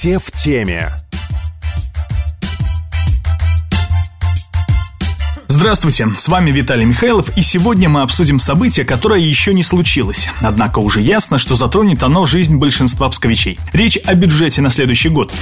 Все в теме. Здравствуйте, с вами Виталий Михайлов, и сегодня мы обсудим событие, которое еще не случилось. Однако уже ясно, что затронет оно жизнь большинства псковичей. Речь о бюджете на следующий год.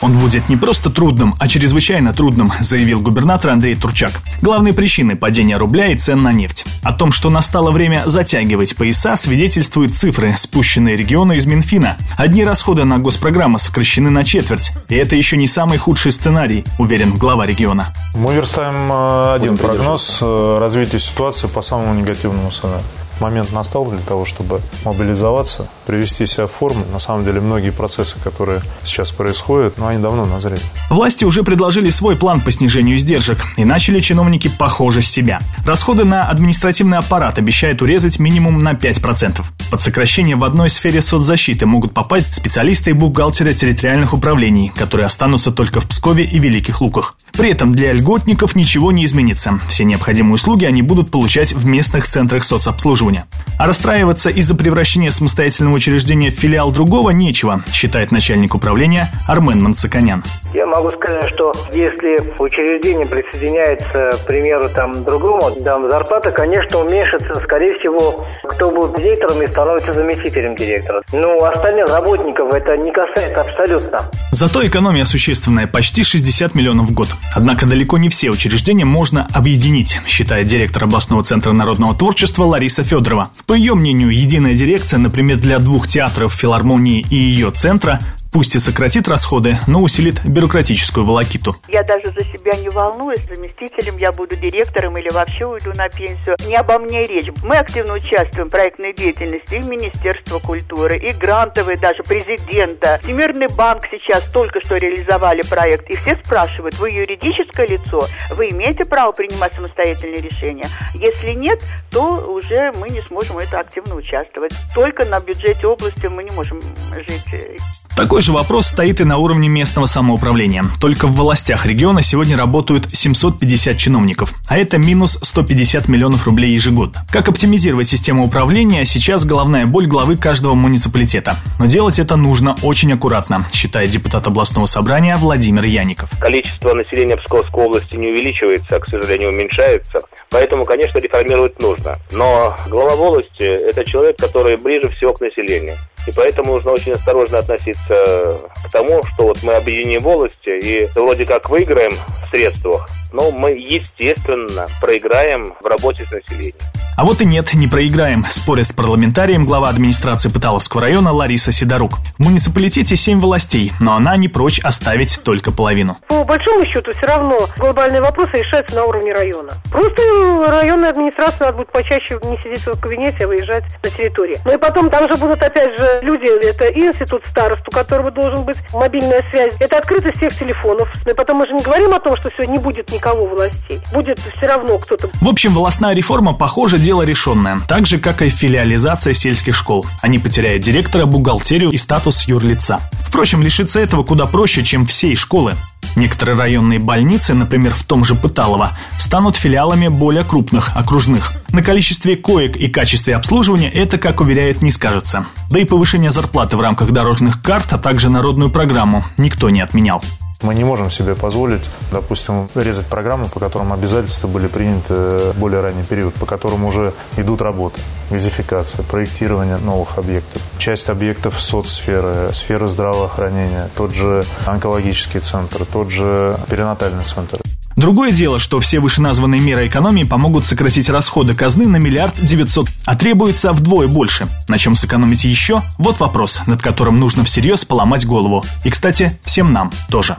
Он будет не просто трудным, а чрезвычайно трудным, заявил губернатор Андрей Турчак. Главные причины падения рубля и цен на нефть. О том, что настало время затягивать пояса, свидетельствуют цифры, спущенные региону из Минфина. Одни расходы на госпрограммы сокращены на четверть. И это еще не самый худший сценарий, уверен глава региона. Мы верстаем э, один прогноз э, развития ситуации по самому негативному сценарию момент настал для того, чтобы мобилизоваться, привести себя в форму. На самом деле, многие процессы, которые сейчас происходят, ну, они давно назрели. Власти уже предложили свой план по снижению издержек, и начали чиновники похоже с себя. Расходы на административный аппарат обещают урезать минимум на 5%. Под сокращение в одной сфере соцзащиты могут попасть специалисты и бухгалтеры территориальных управлений, которые останутся только в Пскове и Великих Луках. При этом для льготников ничего не изменится. Все необходимые услуги они будут получать в местных центрах соцобслуживания. А расстраиваться из-за превращения самостоятельного учреждения в филиал другого нечего, считает начальник управления Армен Мансаканян. Я могу сказать, что если учреждение присоединяется, к примеру, там, другому, там, зарплата, конечно, уменьшится. Скорее всего, кто будет директором и становится заместителем директора. Ну, остальных работников это не касается абсолютно. Зато экономия существенная, почти 60 миллионов в год. Однако далеко не все учреждения можно объединить, считает директор областного центра народного творчества Лариса Федорова. По ее мнению, единая дирекция, например, для двух театров, филармонии и ее центра, Пусть и сократит расходы, но усилит бюрократическую волокиту. Я даже за себя не волнуюсь, заместителем я буду директором или вообще уйду на пенсию. Не обо мне речь. Мы активно участвуем в проектной деятельности и Министерства культуры, и грантовые даже президента. Всемирный банк сейчас только что реализовали проект, и все спрашивают, вы юридическое лицо, вы имеете право принимать самостоятельные решения? Если нет, то уже мы не сможем это активно участвовать. Только на бюджете области мы не можем жить. Такой же вопрос стоит и на уровне местного самоуправления. Только в властях региона сегодня работают 750 чиновников, а это минус 150 миллионов рублей ежегодно. Как оптимизировать систему управления, сейчас головная боль главы каждого муниципалитета. Но делать это нужно очень аккуратно, считает депутат областного собрания Владимир Яников. Количество населения Псковской области не увеличивается, а, к сожалению, уменьшается. Поэтому, конечно, реформировать нужно. Но глава волости – это человек, который ближе всего к населению. И поэтому нужно очень осторожно относиться к тому, что вот мы объединим волости и вроде как выиграем в средствах, но мы, естественно, проиграем в работе с населением. А вот и нет, не проиграем, спорит с парламентарием глава администрации Пыталовского района Лариса Сидорук. В муниципалитете семь властей, но она не прочь оставить только половину. По большому счету, все равно глобальные вопросы решаются на уровне района. Просто районная администрация надо будет почаще не сидеть в кабинете, а выезжать на территории. Ну и потом там же будут опять же люди, это и институт старост, у которого должен быть мобильная связь. Это открытость всех телефонов. Ну и потом мы же не говорим о том, что все не будет никого властей. Будет все равно кто-то. В общем, волостная реформа, похоже, дело решенное. Так же, как и филиализация сельских школ. Они потеряют директора, бухгалтерию и статус юрлица. Впрочем, лишиться этого куда проще, чем всей школы. Некоторые районные больницы, например, в том же Пыталово, станут филиалами более крупных, окружных. На количестве коек и качестве обслуживания это, как уверяет, не скажется. Да и повышение зарплаты в рамках дорожных карт, а также народную программу никто не отменял. Мы не можем себе позволить, допустим, резать программы, по которым обязательства были приняты в более ранний период, по которым уже идут работы, газификация, проектирование новых объектов. Часть объектов соцсферы, сферы здравоохранения, тот же онкологический центр, тот же перинатальный центр. Другое дело, что все вышеназванные меры экономии помогут сократить расходы казны на миллиард девятьсот, а требуется вдвое больше. На чем сэкономить еще? Вот вопрос, над которым нужно всерьез поломать голову. И, кстати, всем нам тоже.